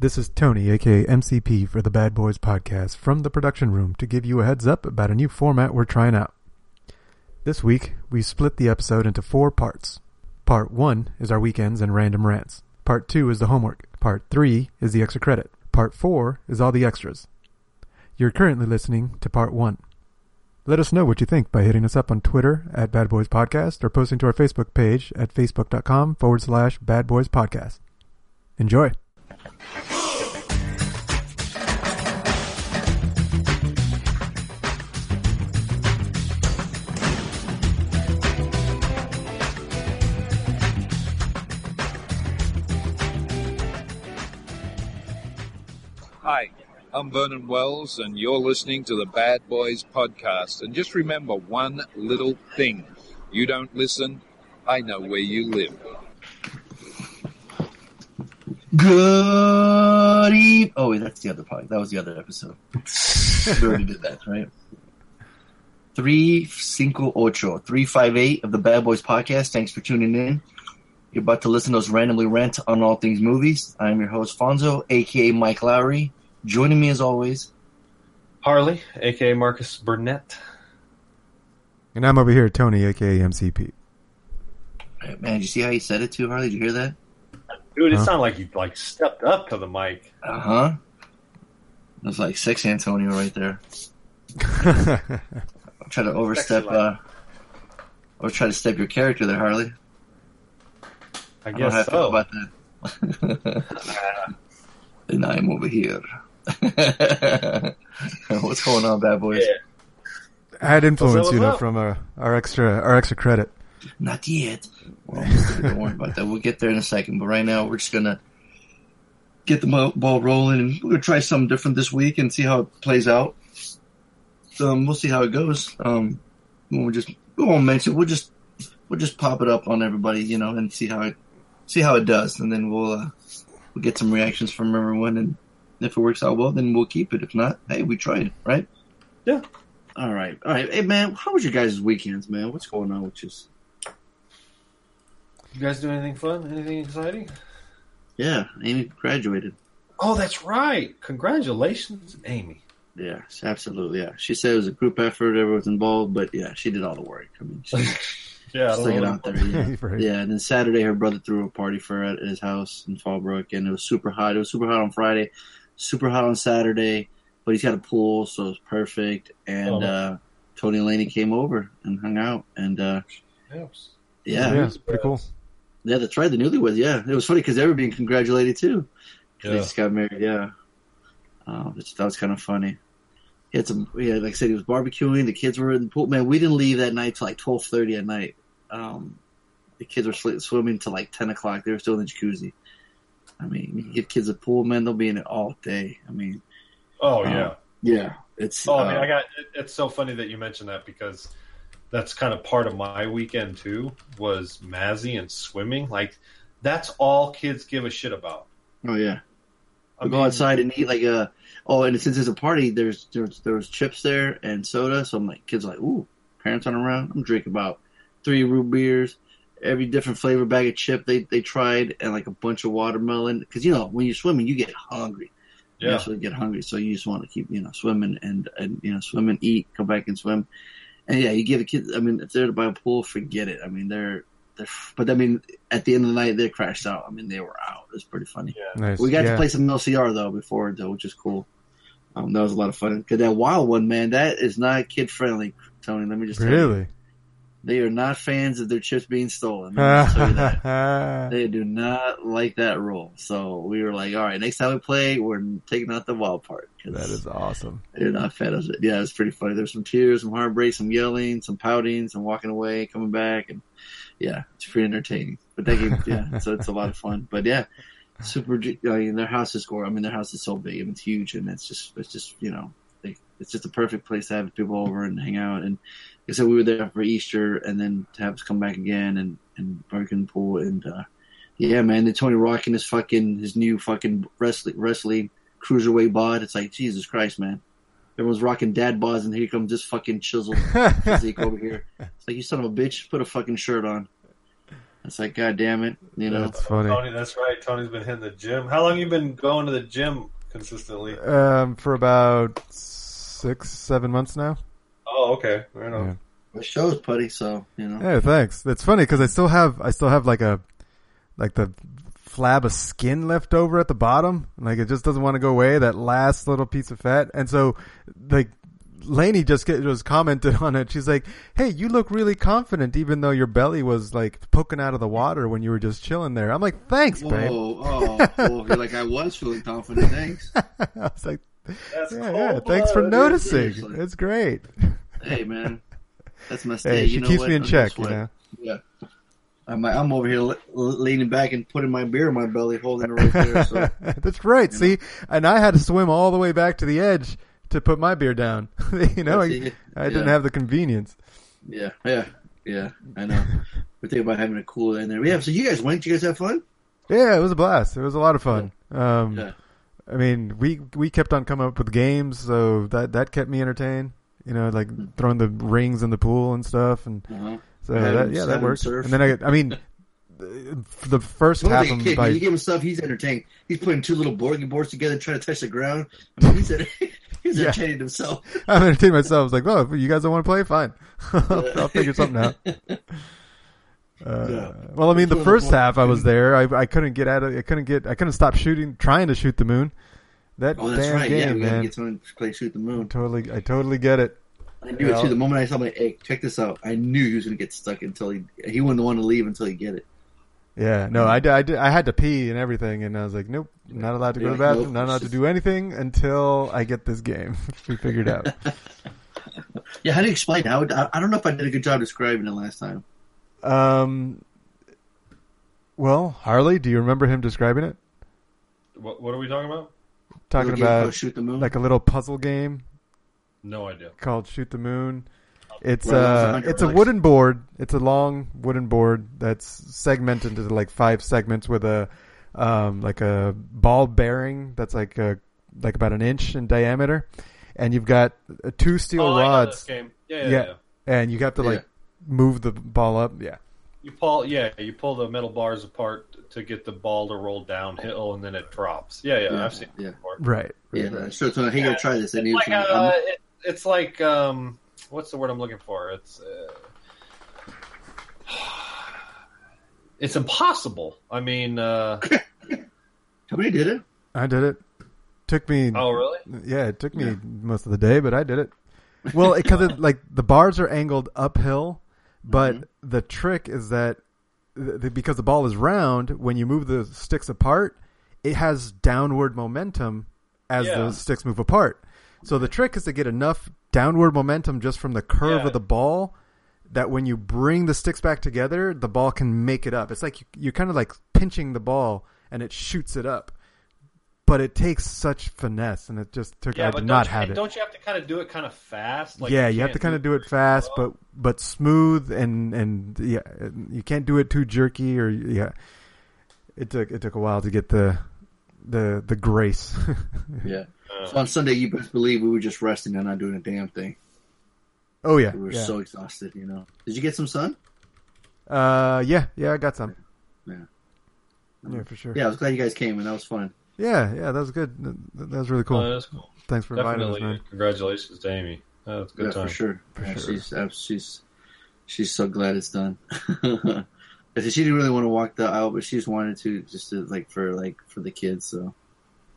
This is Tony, aka MCP, for the Bad Boys Podcast from the production room to give you a heads up about a new format we're trying out. This week, we split the episode into four parts. Part 1 is our weekends and random rants. Part 2 is the homework. Part 3 is the extra credit. Part 4 is all the extras. You're currently listening to Part 1. Let us know what you think by hitting us up on Twitter at Bad Boys Podcast or posting to our Facebook page at facebook.com forward slash Bad Boys Podcast. Enjoy. Hi, I'm Vernon Wells, and you're listening to the Bad Boys Podcast. And just remember one little thing you don't listen, I know where you live. Good eve- Oh wait, that's the other part. That was the other episode. we already did that, right? Three cinco ocho, three five eight of the Bad Boys Podcast. Thanks for tuning in. You're about to listen to us randomly rant on all things movies. I'm your host Fonzo, aka Mike Lowrey. Joining me as always, Harley, aka Marcus Burnett. And I'm over here, Tony, aka MCP. man. Did you see how he said it too, Harley? Did you hear that? Dude, it Huh? sounded like you like stepped up to the mic. Uh huh. It was like six Antonio right there. I'm trying to overstep. Uh Or try to step your character there, Harley. I I don't know guess how I feel so. about that. and I'm over here. What's going on, bad boys? Yeah. I had influence, you know, up? from uh, our extra our extra credit. Not yet. Well, don't worry about that. We'll get there in a second. But right now, we're just gonna get the ball rolling, and we're gonna try something different this week and see how it plays out. So um, we'll see how it goes. Um, we'll just we won't mention. We'll just we'll just pop it up on everybody, you know, and see how it see how it does, and then we'll uh, we'll get some reactions from everyone, and if it works out well, then we'll keep it. If not, hey, we tried, right? Yeah. All right, all right. Hey, man, how was your guys' weekends, man? What's going on with you? You guys do anything fun? Anything exciting? Yeah, Amy graduated. Oh, that's right. Congratulations, Amy. Yes, absolutely. Yeah, she said it was a group effort. Everyone's involved, but yeah, she did all the work. I mean, she Yeah, I stuck don't it out there. Yeah. Right. yeah, and then Saturday, her brother threw a party for her at his house in Fallbrook, and it was super hot. It was super hot on Friday, super hot on Saturday, but he's got a pool, so it was perfect. And Oh. uh, Tony and Laney came over and hung out, and uh, Yes. yeah, yeah, yeah, it's pretty cool. That's right. The newlyweds. Yeah, it was funny because they were being congratulated too. 'Cause They just got married, yeah. Which that was kind of funny. He had some, yeah, like I said, he was barbecuing. The kids were in the pool. Man, we didn't leave that night till like twelve thirty at night. Um, the kids were swimming till like ten o'clock. They were still in the jacuzzi. I mean, you give kids a pool, man, they'll be in it all day. I mean, Oh Uh, yeah. yeah, it's. Oh, uh, I mean, I got. It, it's so funny that you mentioned that because that's kind of part of my weekend too. Was Mazzy and swimming. Like that's all kids give a shit about. oh yeah. I I'll go outside and eat like a. Oh, and since it's a party, there's there's there was chips there and soda. So I'm like, kids are like, ooh, parents aren't around. I'm drinking about three root beers, every different flavor bag of chip they they tried, and like a bunch of watermelon. Because you know when you're swimming, you get hungry. You Yeah. actually get hungry, so you just want to keep you know swimming and and you know swim and eat, come back and swim. And yeah, you give the kids. I mean, if they're by a pool, forget it. I mean, they're they're. But I mean, at the end of the night, they crashed out. I mean, they were out. It was pretty funny. Yeah. Nice. We got yeah. to play some LCR though before though, which is cool. Um, that was a lot of fun. Cause that wild one, man, that is not kid friendly. Tony, let me just tell you, Really? They are not fans of their chips being stolen. Let me just tell you that. that They do not like that rule. So we were like, all right, next time we play, we're taking out the wild part. That is awesome. They're not fans of it. Yeah, it's pretty funny. There's some tears, some heartbreak, some yelling, some pouting, some walking away, coming back, and yeah, it's pretty entertaining. But that game, yeah, so it's a lot of fun. But yeah, super. I mean, their house is gore. I mean, their house is so big and it's huge, and it's just, it's just, you know, it's just a perfect place to have people over and hang out. And I said, we were there for Easter, and then to have us come back again and and bargain pool, and uh yeah, man, then Tony rocking his fucking his new fucking wrestling wrestling cruiserweight bod. It's like Jesus Christ, man. Everyone's rocking dad bods, and here comes this fucking chiseled physique over here. It's like you son of a bitch, put a fucking shirt on. It's like, God damn it, you know. That's funny. Tony, that's right. Tony's been hitting the gym. How long you been going to the gym consistently? Um, for about six, seven months now. Oh, okay. Right on. Yeah. It shows, putty. So you know. Yeah, thanks. It's funny because I still have, I still have like a, like the flab of skin left over at the bottom. Like it just doesn't want to go away. That last little piece of fat, and so like. Lainey just get, was commented on it. She's like, "Hey, you look really confident, even though your belly was like poking out of the water when you were just chilling there." I'm like, "Thanks, babe." Whoa, oh, oh, you're like I was feeling confident. Thanks. I was like, That's "Yeah, cold yeah, thanks for noticing. seriously. It's great." Hey, man, that's my Hey, state. she you know keeps what? me in I'm check, you know. Yeah. I'm, I'm over here le- leaning back and putting my beer in my belly, holding it right there. So That's right. See, and I had to swim all the way back to the edge to put my beer down. you know, I? I didn't have the convenience. yeah, yeah, yeah. I know. We're thinking about having a cooler in there. Yeah. So you guys went? Did you guys have fun? Yeah, it was a blast. It was a lot of fun. Um, Yeah. I mean, we we kept on coming up with games, so that that kept me entertained. You know, like throwing the rings in the pool and stuff, and Uh-huh. so that, yeah, that works. surf. And then I, I mean, the first Well, half of my you give him stuff, he's entertained. He's putting two little boarding boards together, trying to touch the ground. I mean, he's, he's Yeah. entertaining himself. I'm entertaining myself. I was like, "Oh, if you guys don't want to play, fine. I'll, I'll figure something out." Uh, Yeah. Well, I mean, the first half I was there. I I couldn't get out of. I couldn't get. I couldn't stop shooting, trying to shoot the moon. That Oh, that's damn right. yeah, game, we gotta man. get someone to play shoot the moon. Totally, I totally get it. I knew it too. The moment I saw my, hey, check this out. I knew he was gonna get stuck until he he wouldn't want to leave until he get it. Yeah, no, I, did- I, did- I had to pee and everything, and I was like, nope, not allowed to go to the bathroom, not allowed to do anything until I get this game. we figured out. Yeah, how do you explain? How I, I don't know if I did a good job describing it last time. Um, well, Harley, do you remember him describing it? What, what are we talking about? Talking Little about shoot the moon. like a little puzzle game No idea. called Shoot the Moon. It's Well, uh, 100 it's a wooden board. It's a long wooden board that's segmented into like five segments with a um like a ball bearing that's like a like about an inch in diameter, and you've got uh, two steel oh, I know this rods, game. Yeah, yeah, Yeah. yeah. and you have to like move the ball up. Yeah, You pull, yeah, you pull the metal bars apart to get the ball to roll downhill, and then it drops. Yeah, yeah, Yeah, I've seen yeah. it before. right. yeah, right. so, so hey, go try this. I It's like, uh, um, it, it's like um, what's the word I'm looking for? It's uh, it's impossible. I mean, uh, Somebody did it. I did it. Took me. oh really? Yeah, it took me Yeah. most of the day, but I did it. Well, because it, like the bars are angled uphill, but Mhm. the trick is that th- th- because the ball is round, when you move the sticks apart, it has downward momentum as Yeah. the sticks move apart. So the trick is to get enough downward momentum just from the curve Yeah. of the ball that when you bring the sticks back together, the ball can make it up. It's like you, you're kind of like pinching the ball and it shoots it up. But it takes such finesse, and it just took. Yeah, I did don't you, have it. don't you have to kind of do it kind of fast? Like yeah, you, have to kind of do it fast, slow. but but smooth, and and yeah, you can't do it too jerky, or yeah. It took it took a while to get the the the grace. Yeah. Uh, So on Sunday, you best believe we were just resting and not doing a damn thing. oh yeah, We were yeah. so exhausted. You know. Did you get some sun? uh, yeah, yeah, I got some. Yeah. Yeah, for sure. Yeah, I was glad you guys came, and that was fun. Yeah, yeah, that was good. That, that was really cool. oh, that's cool. Thanks for inviting us, Definitely, man. congratulations to Amy. Oh, that's a good yeah, time. for sure. For Yeah, sure. She's uh, she's she's so glad it's done. I said she didn't really want to walk the aisle, but she just wanted to, just to like for like for the kids. So,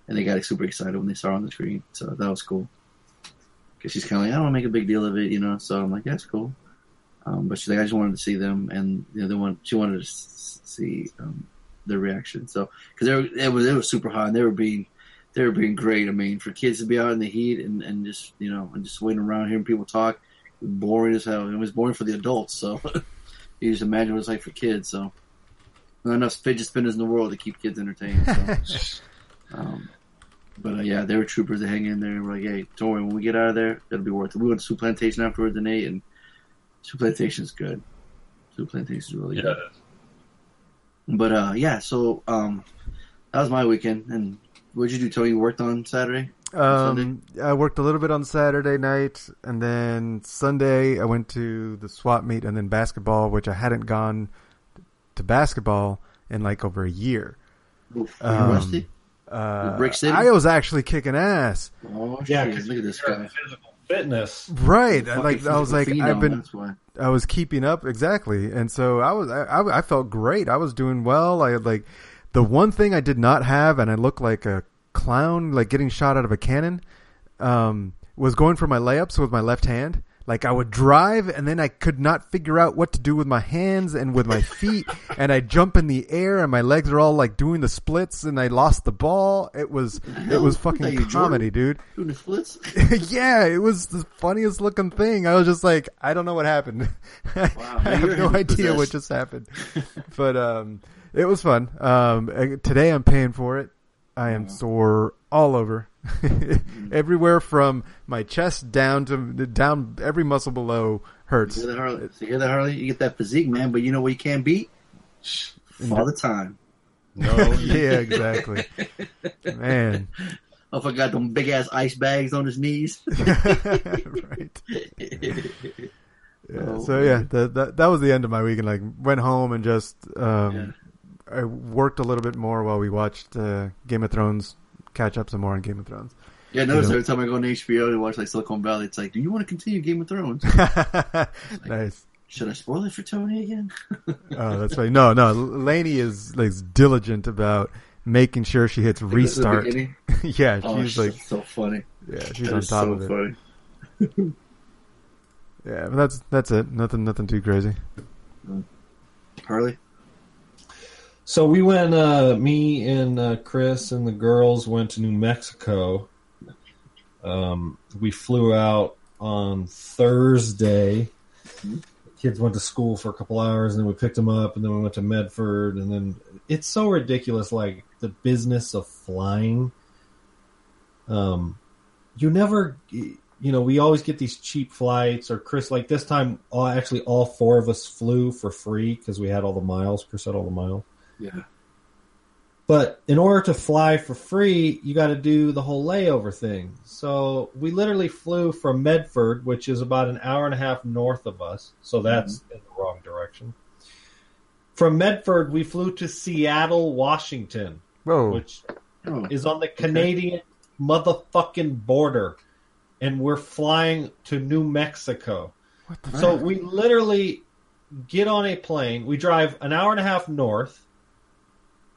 and they got super excited when they saw her on the screen. So that was cool. Because she's kind of like, I don't want to make a big deal of it, you know. So I'm like, that's cool. Um, but she's like, I just wanted to see them, and you know, they want she wanted to see um, their reaction. So because they were, it was it was super hot, and they were being they were being great. I mean, for kids to be out in the heat and, and just you know and just waiting around hearing people talk, boring as hell. It was boring for the adults. So you just imagine what it's like for kids. So not enough fidget spinners in the world to keep kids entertained. So. um, but uh, yeah, they were troopers to hang in there. and We're like, hey, don't worry, when we get out of there, it'll be worth it. We went to Soup Plantation afterwards and ate, and Soup Plantation's good. Soup Plantation's is really Yeah, good. But uh, yeah, so um, that was my weekend. And what did you do, Tony? You worked on Saturday? Um, I worked a little bit on Saturday night, and then Sunday I went to the swap meet and then basketball, which I hadn't gone to basketball in like over a year. Oof, Um, rusty? Uh, Brick City? I was actually kicking ass. Oh Yeah, because Look at this guy. physical fitness. Right. Like I was like physical I've been That's why. I was keeping up exactly, and so I was I, I felt great. I was doing well. I had like the one thing I did not have, and I looked like a clown, like getting shot out of a cannon. Um, was going for my layups with my left hand. Like I would drive, and then I could not figure out what to do with my hands and with my feet, and I jump in the air, and my legs are all like doing the splits, and I lost the ball. It was it was fucking you, comedy, dude. Doing the splits. yeah, it was the funniest looking thing. I was just like, I don't know what happened. Wow, I have no idea what just happened. but um, it was fun. Um, uh, today I'm paying for it. I am sore all over, everywhere from my chest down to down. Every muscle below hurts. You hear that, Harley? You hear that, Harley? You get that physique, man, but you know what you can't beat? All the time. No, yeah, exactly. Man, Oh, I got them big ass ice bags on his knees. right. Yeah, Oh, so yeah, that, that that was the end of my week, and Like went home and just um, I worked a little bit more while we watched uh, Game of Thrones, catch up some more on Game of Thrones. Yeah, notice know. every time I go on HBO to watch like Silicon Valley, it's like, do you want to continue Game of Thrones? nice. Should I spoil it for Tony again? Oh, that's right. No, no. Lainey is like diligent about making sure she hits restart. yeah, Oh, she's like, so funny. yeah, she's That on top so of it. funny. Yeah, but that's that's it. Nothing, nothing too crazy. Harley? So we went. Uh, me and uh, Chris and the girls went to New Mexico. Um, we flew out on Thursday. Kids went to school for a couple hours, and then we picked them up, and then we went to Medford, and then it's so ridiculous. Like the business of flying. Um, you never, you know, we always get these cheap flights, or Chris. Like this time, all, actually, all four of us flew for free because we had all the miles. Chris had all the miles. Yeah. But in order to fly for free, you got to do the whole layover thing. So we literally flew from Medford, which is about an hour and a half north of us. So that's mm-hmm. in the wrong direction. From Medford, we flew to Seattle, Washington, Whoa. which Oh, is on the Canadian motherfucking border. And we're flying to New Mexico. what the So we literally get on a plane. We drive an hour and a half north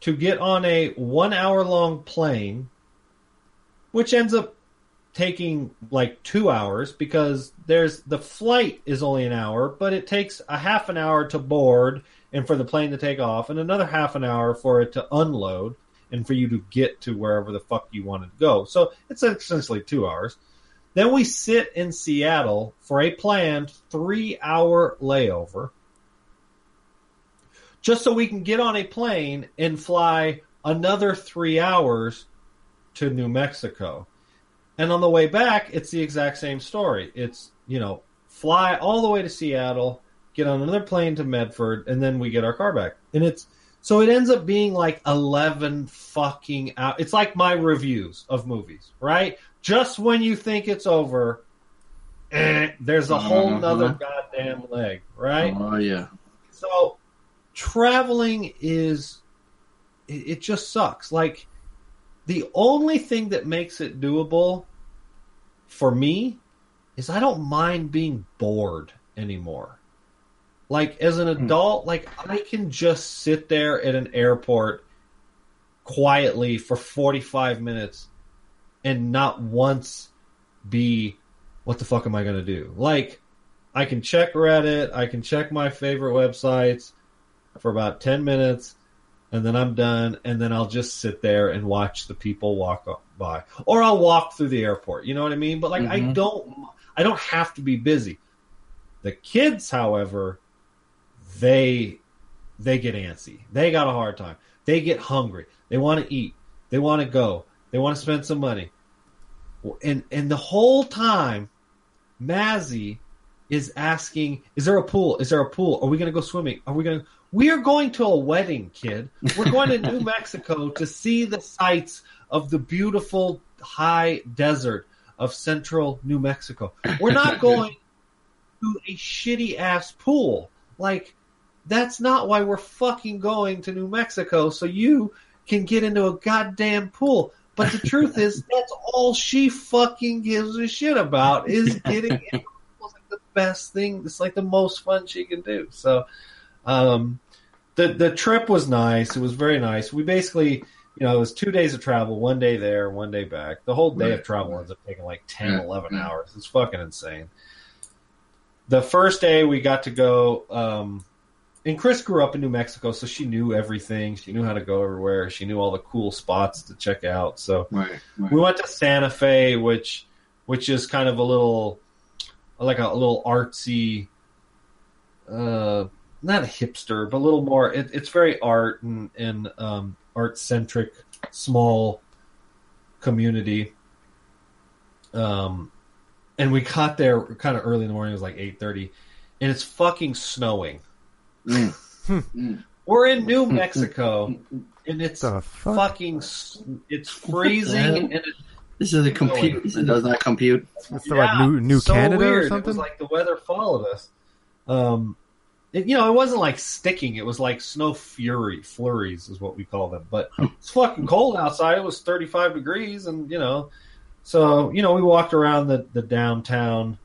to get on a one hour long plane, which ends up taking like two hours because there's the flight is only an hour, but it takes a half an hour to board and for the plane to take off, and another half an hour for it to unload and for you to get to wherever the fuck you wanted to go. So it's essentially two hours. Then we sit in Seattle for a planned three hour layover just so we can get on a plane and fly another three hours to New Mexico. And on the way back, it's the exact same story. It's, you know, fly all the way to Seattle, get on another plane to Medford, and then we get our car back. And it's, so it ends up being like 11 fucking out. It's like my reviews of movies, right? Just when you think it's over, eh, there's a whole Uh-huh. nother goddamn leg, right? oh yeah. So traveling is it, just sucks. Like the only thing that makes it doable for me is I don't mind being bored anymore. Like as an hmm. adult, like I can just sit there at an airport quietly for 45 minutes and not once be what the fuck am I going to do? Like I can check Reddit, I can check my favorite websites for about 10 minutes and then I'm done and then I'll just sit there and watch the people walk by or I'll walk through the airport, you know what I mean? But like I Mhm. don't I don't have to be busy. The kids, however, they they get antsy. They got a hard time. They get hungry. They want to eat. They want to go. They want to spend some money. And and the whole time Mazzy is asking, "Is there a pool? Is there a pool? Are we going to go swimming? Are we going to?" We are going to a wedding, kid. We're going to New Mexico to see the sights of the beautiful high desert of central New Mexico. We're not going to a shitty ass pool. Like, that's not why we're fucking going to New Mexico so you can get into a goddamn pool. But the truth is, that's all she fucking gives a shit about is getting into It's like the best thing. It's like the most fun she can do. So, um, the the trip was nice. It was very nice. We basically, you know, it was two days of travel, one day there, one day back. The whole day of travel ends up taking like 10, Yeah. 11 Yeah. hours. It's fucking insane. The first day we got to go, um, and Chris grew up in New Mexico, so she knew everything. She knew how to go everywhere. She knew all the cool spots to check out. So Right. right. we went to Santa Fe, which which is kind of a little like a, little artsy, uh, not a hipster, but a little more. It, it's very art and and um, art centric, small community. Um, and we got there kind of early in the morning. It was like eight thirty, and it's fucking snowing. Mm. Mm. We're in New Mexico, and it's fuck? fucking it's freezing and it's This is a computer. It does not compute. It's the, like New New so Canada weird. or It something. was like the weather followed us. Um, it, you know, it wasn't like sticking. It was like snow fury, flurries is what we call them. But it's fucking cold outside. It was 35 degrees, and you know, so you know, we walked around the the downtown,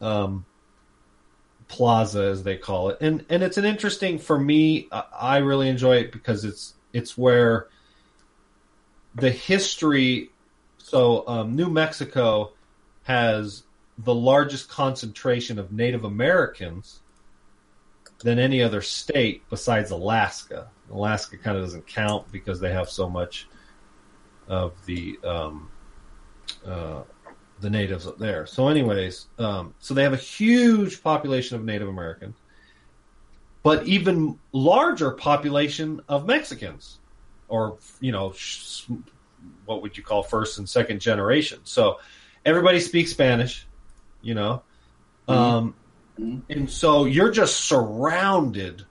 um, plaza as they call it, and and it's an interesting for me. I, I really enjoy it because it's it's where the history. So um, New Mexico has the largest concentration of Native Americans than any other state besides Alaska. Alaska kind of doesn't count because they have so much of the um, uh, the natives up there. So, anyways, um, so they have a huge population of Native Americans, but even larger population of Mexicans, or you know, sh- what would you call first and second generation? So, everybody speaks Spanish, you know, um, Mhm. and so you're just surrounded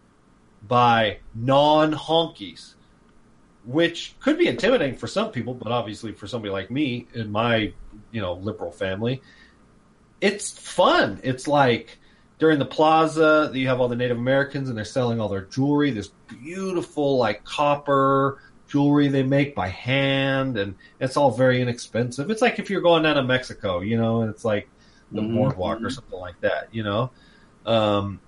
by non honkies which could be intimidating for some people, but obviously for somebody like me in my, you know, liberal family, it's fun. It's like during the plaza, you have all the Native Americans and they're selling all their jewelry, this beautiful like copper jewelry they make by hand and it's all very inexpensive. It's like if you're going down to Mexico, you know, and it's like the Mhm, boardwalk or something like that, you know. Um,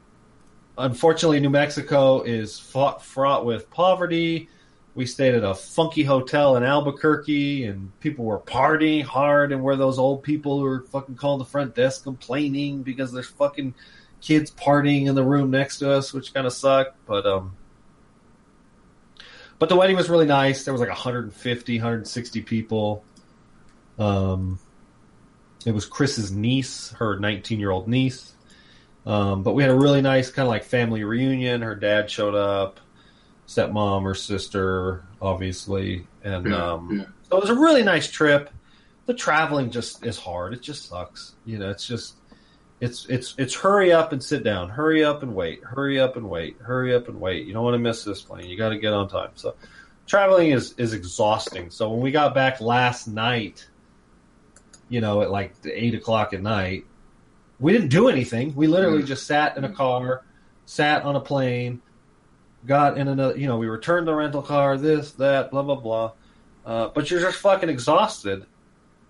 unfortunately, New Mexico is fought, fraught with poverty. We stayed at a funky hotel in Albuquerque, and people were partying hard. And where those old people who were fucking calling the front desk complaining because there's fucking kids partying in the room next to us, which kind of sucked. But um, but the wedding was really nice. There was like 150, 160 people. Um, it was Chris's niece, her 19 year old niece. Um, but we had a really nice kind of like family reunion. Her dad showed up, stepmom, her sister, obviously, and Yeah, um, yeah. so it was a really nice trip. The traveling just is hard. It just sucks. You know, it's just it's it's it's hurry up and sit down, hurry up and wait, hurry up and wait, hurry up and wait. You don't want to miss this plane. You got to get on time. So traveling is is exhausting. So when we got back last night, you know, at like eight o'clock at night, we didn't do anything. We literally Mm. just sat in a car, sat on a plane, got in another. You know, we returned the rental car. This, that, blah blah blah. Uh, but you're just fucking exhausted,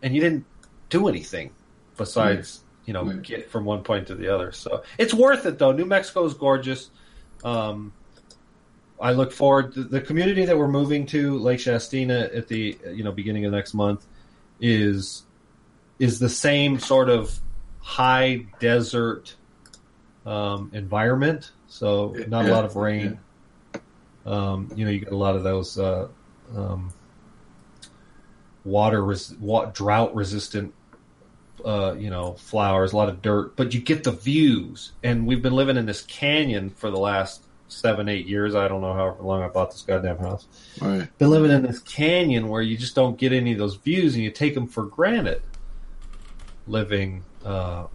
and you didn't do anything besides you know get from one point to the other. So it's worth it though. New Mexico is gorgeous. Um, I look forward to the community that we're moving to Lake Shastina at the you know beginning of next month is is the same sort of high desert um, environment. So not a lot of rain. Um, you know, you get a lot of those uh, um, water res- wa- drought resistant uh, you know flowers, a lot of dirt, but you get the views. And we've been living in this canyon for the last seven, eight years. I don't know how long I bought this goddamn house Right. been living in this canyon where you just don't get any of those views and you take them for granted living uh,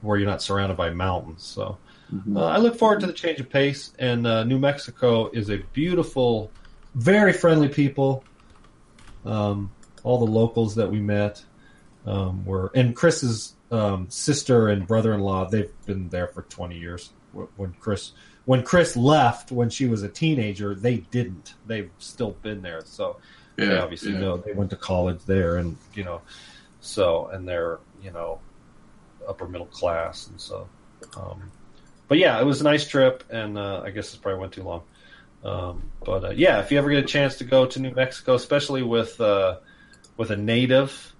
where you're not surrounded by mountains. So Mhm. uh, I look forward to the change of pace. And uh, New Mexico is a beautiful, very friendly people. Um, all the locals that we met um, were, and Chris's um, sister and brother-in-law. They've been there for 20 years. When Chris when Chris left when she was a teenager, they didn't. They've still been there, so they Yeah, obviously yeah. know they went to college there, and you know, so and they're you know upper middle class, and so. Um, but yeah, it was a nice trip, and uh, I guess this probably went too long. Um, but uh, yeah, if you ever get a chance to go to New Mexico, especially with uh, with a native,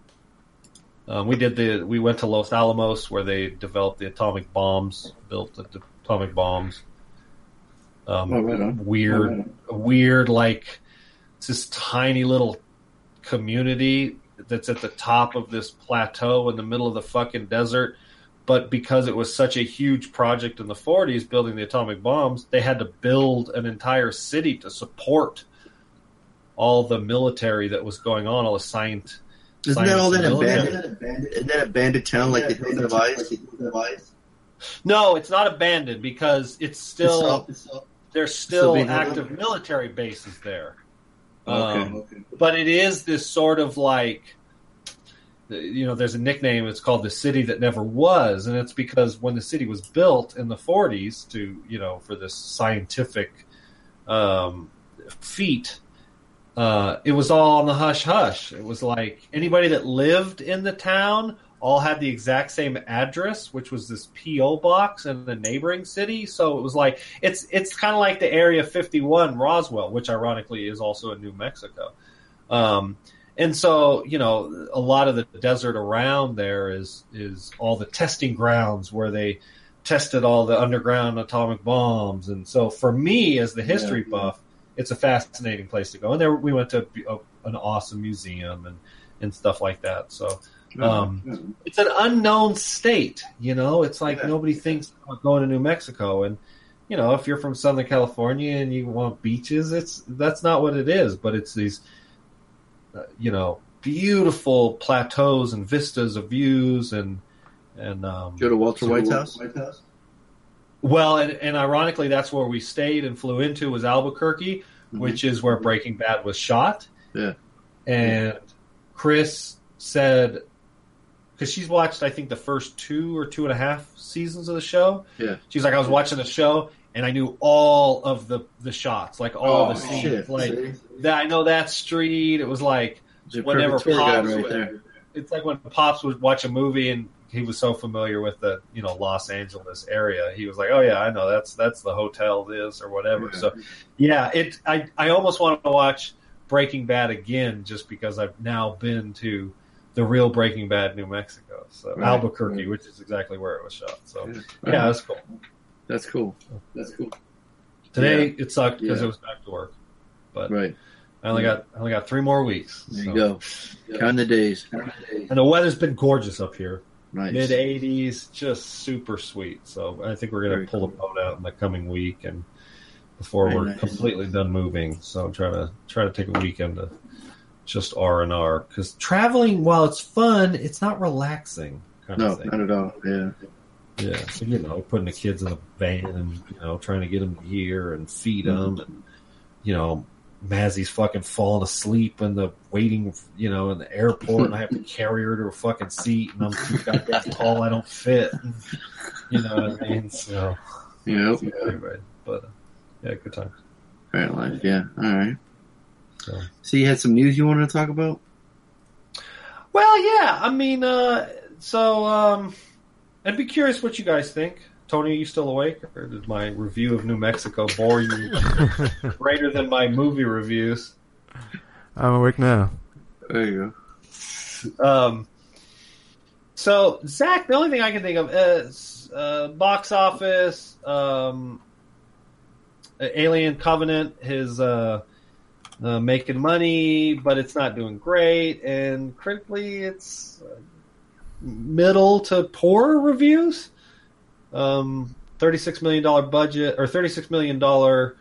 um, we did the we went to Los Alamos where they developed the atomic bombs, built the atomic bombs. Um, Oh, right weird, Oh, right weird like it's this tiny little community that's at the top of this plateau in the middle of the fucking desert. But because it was such a huge project in the 40s, building the atomic bombs, they had to build an entire city to support all the military that was going on, all the science. Isn't that all that science and abandoned? Isn't that abandoned town like the Hills Have Eyes? No, it's not abandoned because it's still It's all- there's still held active military bases there. Okay. Um, okay. but it is this sort of like you know there's a nickname it's called the city that never was and it's because when the city was built in the 40s to you know for this scientific um, feat uh, it was all on the hush hush it was like anybody that lived in the town all had the exact same address which was this po box in the neighboring city. So it was like it's it's kind of like the area 51 roswell which ironically is also in new mexico. Um, and so you know a lot of the desert around there is is all the testing grounds where they tested all the underground atomic bombs. And so for me as the history Yeah. buff it's a fascinating place to go. And there we went to a, an awesome museum and and stuff like that. So um, it's an unknown state. You know, it's like Yeah. nobody thinks about going to New Mexico, and you know, if you're from Southern California and you want beaches, it's that's not what it is. But it's these, uh, you know, beautiful plateaus and vistas of views, and and um, Go to Walter White's house. well, and, and ironically, that's where we stayed and flew into was Albuquerque, Mhm. which is where Breaking Bad was shot. Yeah. And Chris said, because she's watched, I think, the first two or two and a half seasons of the show. Yeah. She's like, I was watching the show and I knew all of the the shots, like all oh, the scenes. Oh, shit! Like See? that, I know that street. It was like It's whenever perfect tour guide Pops right there. it's like when Pops would watch a movie and he was so familiar with the you know Los Angeles area. He was like, "Oh yeah, I know that's that's the hotel this or whatever." Yeah. So yeah, it I I almost want to watch Breaking Bad again just because I've now been to the real Breaking Bad, New Mexico, so Right. Albuquerque, Right. which is exactly where it was shot. So Yeah. yeah, that's cool. That's cool. That's cool. Today it sucked because Yeah. it was back to work, but Right. I only got I only got three more weeks. There so. you go. Count the days. And the weather's been gorgeous up here. Nice. mid 80s, just super sweet. So I think we're going to pull the boat out in the coming week and before Very we're nice. completely done moving. So try to try to take a weekend to just R and R because traveling, while it's fun, it's not relaxing kind No, of thing. not at all. Yeah. Yeah, so you know, putting the kids in the van and you know trying to get them here and feed them, and you know, Mazzy's fucking falling asleep in the waiting, you know, in the airport, and I have to carry her to a fucking seat, and I'm too goddamn tall, I don't fit. You know what I mean? So Yep. anyway, but uh, yeah, good time. Right life. Yeah. All right. So. So you had some news you wanted to talk about? Well, yeah, I mean, uh, so um, I'd be curious what you guys think. Tony, are you still awake, or did my review of New Mexico bore you greater than my movie reviews? I'm awake now. There you go. Um, so Zach, the only thing I can think of is uh, box office, um, Alien Covenant, his uh, uh, making money, but it's not doing great, and critically, it's middle to poor reviews. Um, thirty-six million dollar budget or thirty-six million dollar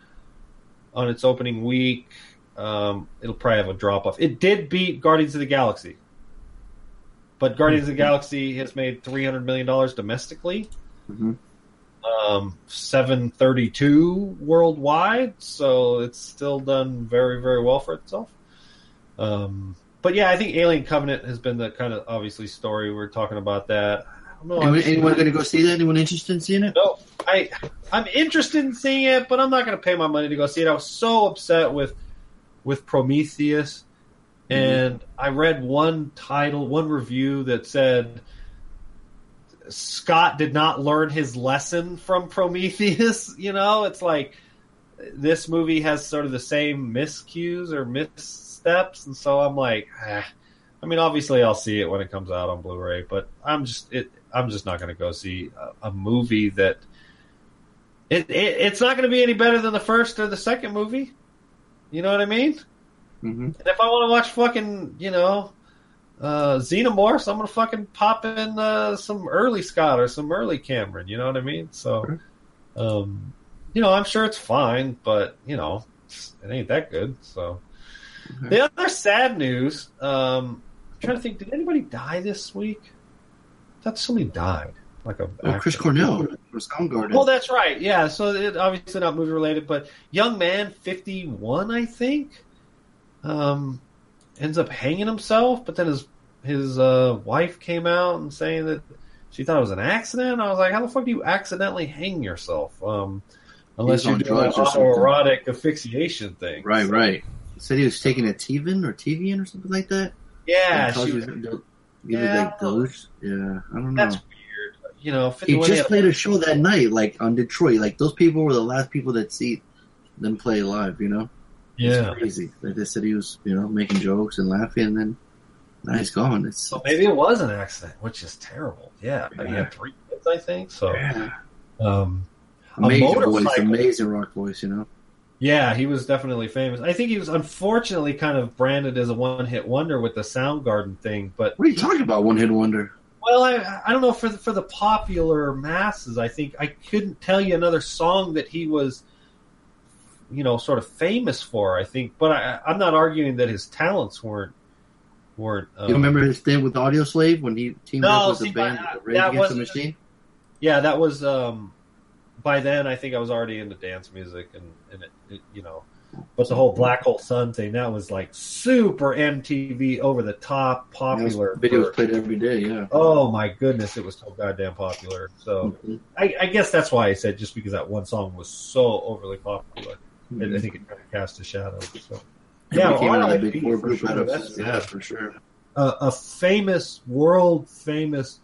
on its opening week. Um, it'll probably have a drop off. It did beat Guardians of the Galaxy, but Guardians of the Galaxy has made three hundred million dollars domestically, Mhm. Um, seven thirty-two worldwide. So it's still done very, very well for itself. Um, but yeah, I think Alien Covenant has been the kind of obviously story we're talking about. That don't know. Anyone, anyone going to go see that? Anyone interested in seeing it? No, I I'm interested in seeing it, but I'm not going to pay my money to go see it. I was so upset with with Prometheus, and I read one title, one review that said Scott did not learn his lesson from Prometheus. You know, it's like this movie has sort of the same miscues or missteps, and so I'm like, ah. I mean, obviously I'll see it when it comes out on Blu-ray, but I'm just it. I'm just not going to go see a, a movie that it, it it's not going to be any better than the first or the second movie. You know what I mean? Mm-hmm. And if I want to watch fucking, you know, uh, Xenomorphs, I'm gonna fucking pop in uh, some early Scott or some early Cameron. You know what I mean? So, um, you know, I'm sure it's fine, but you know, it ain't that good. So, Okay. the other sad news. Um, I'm trying to think. Did anybody die this week? I thought somebody died. Like a Oh, Chris. Cornell from Soundgarden. Well, that's right. Yeah. So it, obviously not movie related, but young man, fifty one, I think, um, ends up hanging himself. But then his his uh, wife came out and saying that she thought it was an accident. I was like, how the fuck do you accidentally hang yourself? Um, unless you're doing an drugs or something. autoerotic asphyxiation thing. right, right. He said he was taking a Tivan or Tivian or something like that. Yeah. She, him to give it Yeah. like deluge. Yeah, I don't know. that's weird. You know, He just played a show that night, like on Detroit. Like those people were the last people that see them play live. You know, yeah. it's crazy. Like they said, he was you know making jokes and laughing, and then now he's gone. It's So maybe it was an accident, which is terrible. Yeah. He Yeah. had three kids, I think. So, yeah. um, amazing voice, amazing rock voice. You know, Yeah, he was definitely famous. I think he was unfortunately kind of branded as a one-hit wonder with the Soundgarden thing, but what are you talking about? One hit wonder. well, I I don't know for the, for the popular masses. I think I couldn't tell you another song that he was, you know, sort of famous for. I think, but I, I'm not arguing that his talents weren't weren't. Um, you remember his thing with Audioslave when he teamed No, up with see, the band but, uh, Rage Against the Machine? Yeah, that was. um By then, I think I was already into dance music, and and it, it you know. But the whole Black Hole Sun thing, that was like super MTV, over the top, popular. Videos for- played every day. Yeah. Oh my goodness, it was so goddamn popular. So Mhm. I, I guess that's why I said just because that one song was so overly popular, I- I think it kind of cast a shadow. So Yeah, Yeah, became one of the big four for group sure. out of That's- yeah, for sure. a, a famous, world famous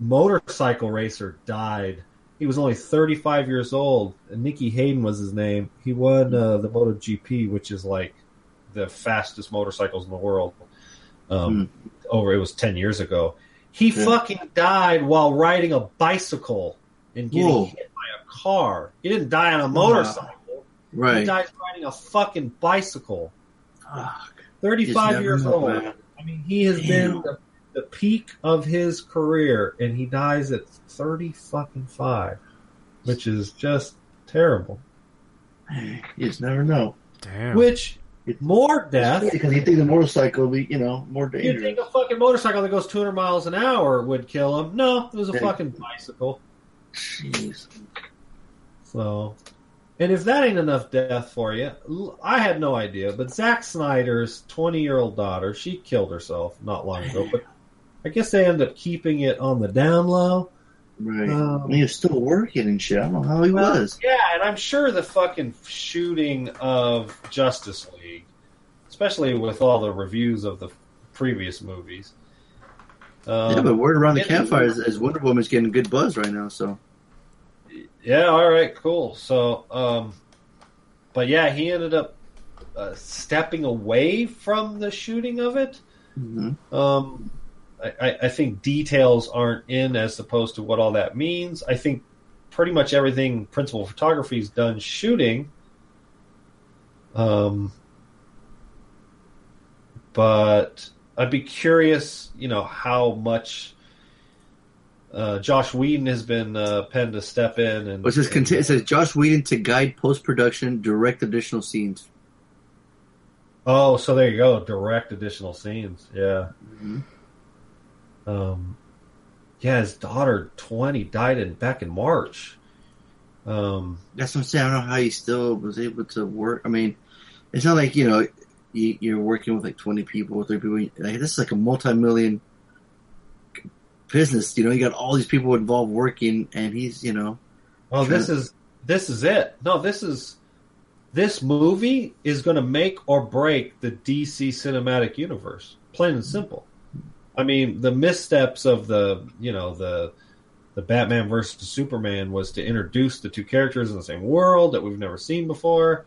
motorcycle racer died. He was only 35 years old. Nicky Hayden was his name. He won uh, the MotoGP, which is like the fastest motorcycles in the world. Um, Over it was 10 years ago. He. Yeah. fucking died while riding a bicycle and getting Whoa. hit by a car. He didn't die on a motorcycle. He Right. died riding a fucking bicycle. Fuck. 35 years old. man. I mean, he has Damn. been the, the peak of his career, and he dies at thirty fucking five, which is just terrible. You just never know. Damn. Which more death? Because you think the motorcycle will be, you know, more dangerous. You'd think a fucking motorcycle that goes two hundred miles an hour would kill him. No, it was a Yeah. fucking bicycle. Jeez. So, and if that ain't enough death for you, I had no idea. But Zack Snyder's twenty-year-old daughter, she killed herself not long ago. But I guess they end up keeping it on the down low. Right. Um, I mean, he was still working and shit. I don't know how he Well, was. Yeah, and I'm sure the fucking shooting of Justice League, especially with all the reviews of the previous movies. Um, yeah, but word around the campfire is, is Wonder Woman's getting good buzz right now. So yeah, all right, cool. So, um, but yeah, he ended up uh, stepping away from the shooting of it. mhm. Um, I, I- I think details aren't in as opposed to what all that means. I think pretty much everything principal photography is done shooting. Um, but I'd be curious, you know, how much uh, Joss Whedon has been uh, penned to step in and. it says conti- it says Joss Whedon to guide post production, direct additional scenes. oh, so there you go, direct additional scenes. Yeah. Mhm. Um, yeah, his daughter, twenty, died in back in March. Um, That's what I'm saying. I don't know how he still was able to work. I mean, it's not like you know you, you're working with like 20 people, 30 people. Like this is like a multi-million business. You know, you got all these people involved working, and he's you know, Well, this is this is it. No, this is this movie is going to make or break the DC cinematic universe. Plain and simple. I mean, the missteps of the you know the the Batman versus Superman was to introduce the two characters in the same world that we've never seen before.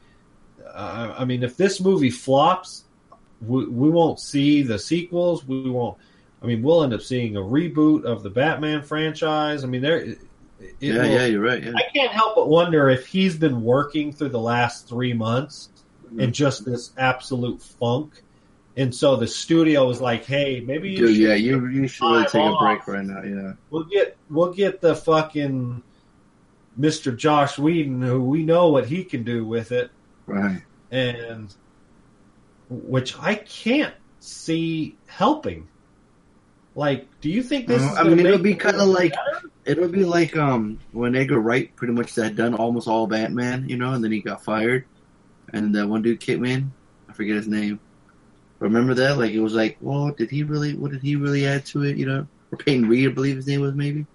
Uh, I mean, if this movie flops, we, we won't see the sequels. We won't. I mean, we'll end up seeing a reboot of the Batman franchise. I mean, there. Yeah, will- yeah, you're right. Yeah, I can't help but wonder if he's been working through the last three months Mm-hmm. in just this absolute funk. And so the studio was like, "Hey, maybe you dude. should, Yeah, you you should really take a break right now. Yeah, we'll get we'll get the fucking Mr. Joss Whedon, who we know what he can do with it, right. and which I can't see helping. Like, do you think this? Uh, is I gonna mean, it'll be kinda like- better? It'll be like um when Edgar Wright pretty much had done almost all Batman, you know, and then he got fired, and that one dude came in. I forget his name. Remember that? Like it was like, well, did he really? What did he really add to it? You know, or Peyton Reed, I believe his name was maybe.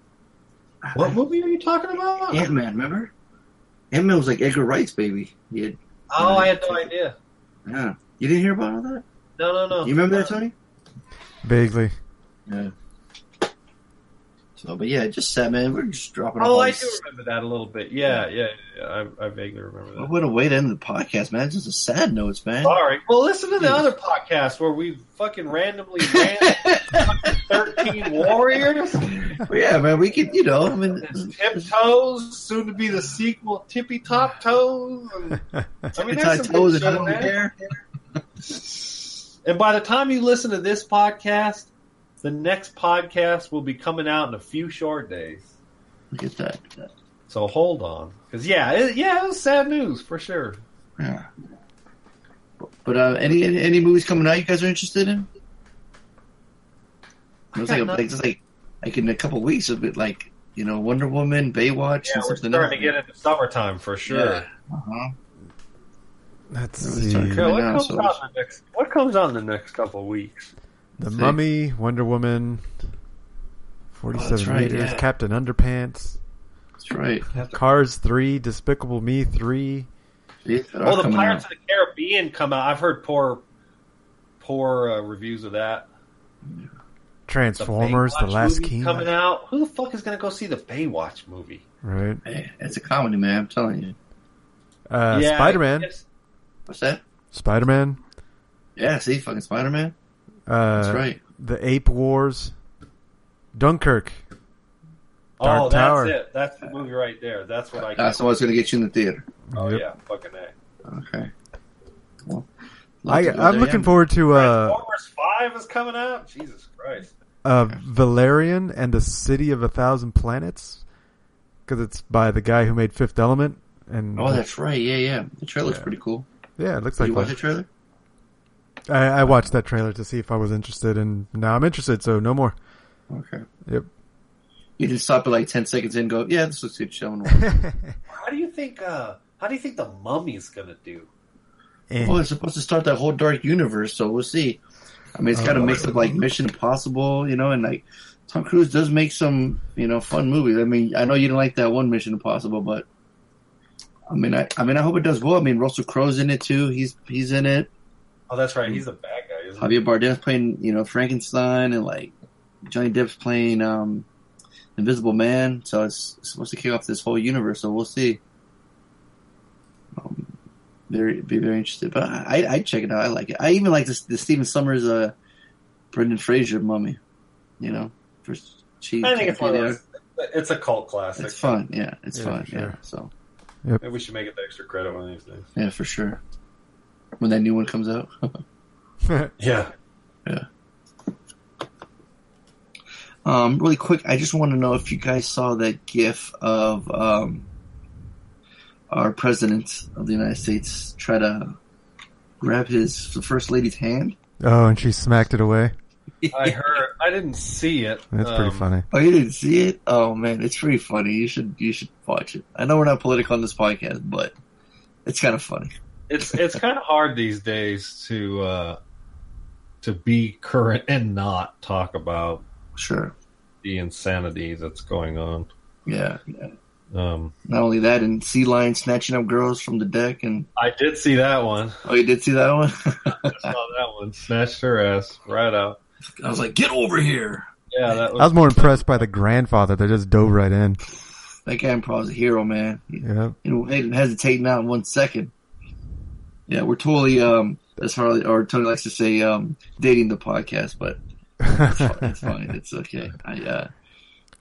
What movie are you talking about? Ant Man, remember? Ant Man was like Edgar Wright's baby. He had, Oh, I had no idea. yeah. You didn't hear about all that? No, no, no. You remember that, Tony? Vaguely. Yeah. So, but yeah, just sad, man. We're just dropping. Oh, all I this- do remember that a little bit. Yeah, yeah, yeah. I, I vaguely remember that. What a way to end the podcast, man. It's just a sad notes, man. Sorry. Well, listen to the other podcast where we fucking randomly ran thirteen warriors, Well, yeah, man. We could, you know, I mean, tiptoes, soon to be the sequel, tippy top toes. And, I mean, there's some toes good and shit in there. hair. And by the time you listen to this podcast, the next podcast will be coming out in a few short days. Look at that. So hold on, because yeah, it, yeah, it was sad news for sure. Yeah. But uh, any, any any movies coming out you guys are interested in? It was like, a, like just like like in a couple weeks of it, like you know, Wonder Woman, Baywatch, Yeah, and we're something starting to get into summertime for sure. Yeah. Uh-huh. Let's It was see. starting Okay, what comes so out in the next? What comes out in the next couple of weeks? The See. Mummy, Wonder Woman, 47 Oh, right, Meters, yeah. Captain Underpants, That's right. Cars 3, Despicable Me 3. See, Oh, the Pirates out. of the Caribbean come out. I've heard poor, poor uh, reviews of that. Transformers, The, Baywatch Last King. coming out. Who the fuck is going to go see the Baywatch movie? Right. Hey, it's a comedy, man. I'm telling you. Uh, Yeah, Spider Man. What's that? Spider Man. Yeah, see, fucking Spider Man. Uh, That's right. The Ape Wars. Dunkirk. Dark Oh, Tower. that's it. That's the movie right there. That's what I. That's what's going to get you in the theater. Oh Yep. yeah, fucking a. Okay. Well, I, love to go I'm there, looking yeah. forward to uh, Transformers Five is coming out. Jesus Christ. uh, Valerian and the City of a Thousand Planets. Because it's by the guy who made Fifth Element. And Oh, that's right. Yeah, yeah. The trailer's Yeah. pretty cool. yeah, it looks Did like you watch the trailer? I, I watched that trailer to see if I was interested, and now I'm interested. So no more. Okay. Yep. You didn't stop at like ten seconds in. and Go, yeah, this looks good. Showing. How do you think? uh How do you think the Mummy's gonna do? Eh. well, it's supposed to start that whole dark universe, so we'll see. I mean, it's got a Oh. mix of like Mission Impossible, you know, and like Tom Cruise does make some, you know, fun movies. I mean, I know you didn't like that one Mission Impossible, but I mean, I, I mean, I hope it does well. I mean, Russell Crowe's in it too. He's he's in it. Oh, that's right. He's a bad guy. Isn't he? Javier Bardem's playing, you know, Frankenstein, and like Johnny Depp's playing um, Invisible Man. So it's, it's supposed to kick off this whole universe. So we'll see. Um, very, be very interested. But I, I check it out. I like it. I even like this, the Stephen Sommers, uh, Brendan Fraser mummy. You know, for cheap. I think it's one of those. It's a cult classic. It's fun. Yeah, it's Yeah, fun. sure. Yeah. So Maybe we should make it the extra credit one of these days. yeah, for sure. When that new one comes out. Yeah. yeah. Um, really quick, I just want to know if you guys saw that GIF of um, our president of the United States try to grab his the first lady's hand. oh, and she smacked it away. I heard. I didn't see it. That's pretty Um, funny. Oh, you didn't see it? Oh man, it's pretty funny. You should you should watch it. I know we're not political on this podcast, but it's kind of funny. It's it's kind of hard these days to uh, to be current and not talk about Sure. the insanity that's going on. Yeah, yeah. Um, Not only that, and sea lion snatching up girls from the deck, and I did see that one. oh, you did see that one? I saw that one. Snatched her ass right out. I was like, get over here! Yeah, that was. I was more impressed by the grandfather that just dove right in. That guy is a hero, man. He, Yeah. he didn't hesitate not in one second. Yeah, we're totally, um, as Harley or Tony likes to say, um, dating the podcast, but it's fine. It's fine. It's okay. I, uh,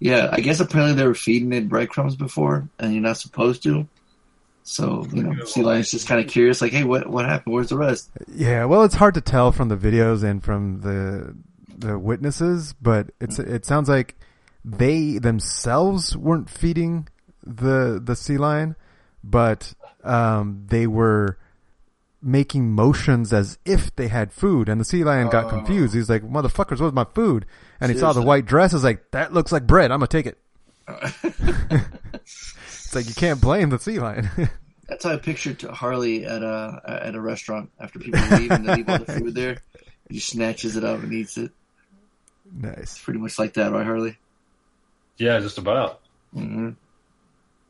yeah, I guess apparently they were feeding it breadcrumbs before, and you're not supposed to. So you know, Sea Lion's just kind of curious, like, hey, what what happened? Where's the rest? Yeah, well, it's hard to tell from the videos and from the the witnesses, but it's it sounds like they themselves weren't feeding the the sea lion, but um, they were making motions as if they had food, and the sea lion got Oh. confused. He's like, "Motherfuckers, where's my food?" And he saw the white dress. Is like, "That looks like bread. I'm gonna take it." It's like you can't blame the sea lion. That's how I pictured Harley at a at a restaurant after people leave and they leave all the food there. He snatches it up and eats it. nice. Pretty much like that, right, Harley? yeah, just about. hmm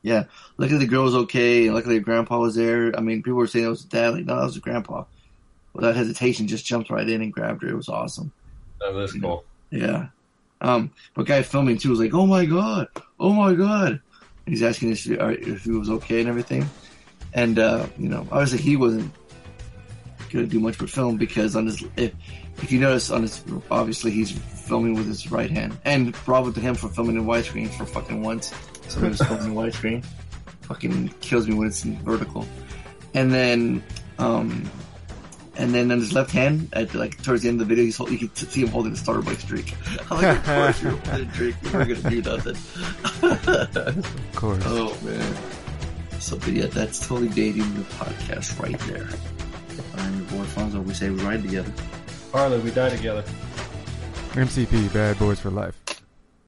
Yeah. Luckily the girl was okay. and Luckily her grandpa was there. I mean, people were saying it was dad. Like, no, that was the grandpa. Without hesitation, just jumped right in and grabbed her. It was awesome. That is cool. Yeah. Um, but guy filming too was like, "Oh my god, oh my god," and he's asking if, uh, if he was okay and everything. And uh, you know, obviously he wasn't gonna do much but film because on his if if you notice on his obviously he's filming with his right hand. And bravo to him for filming in widescreen for fucking once. Somebody was filming in widescreen. Fucking kills me when it's in vertical. And then um and then on his left hand, at like towards the end of the video, he's hold, you can see him holding a Starbucks drink. I'm like, of course you're holding a drink. You're not gonna do nothing. Of course. oh man. So, but yeah, that's totally dating the podcast right there. I'm your boy Fonzo. We say we ride together. Harley, we die together. MCP, Bad Boys for Life.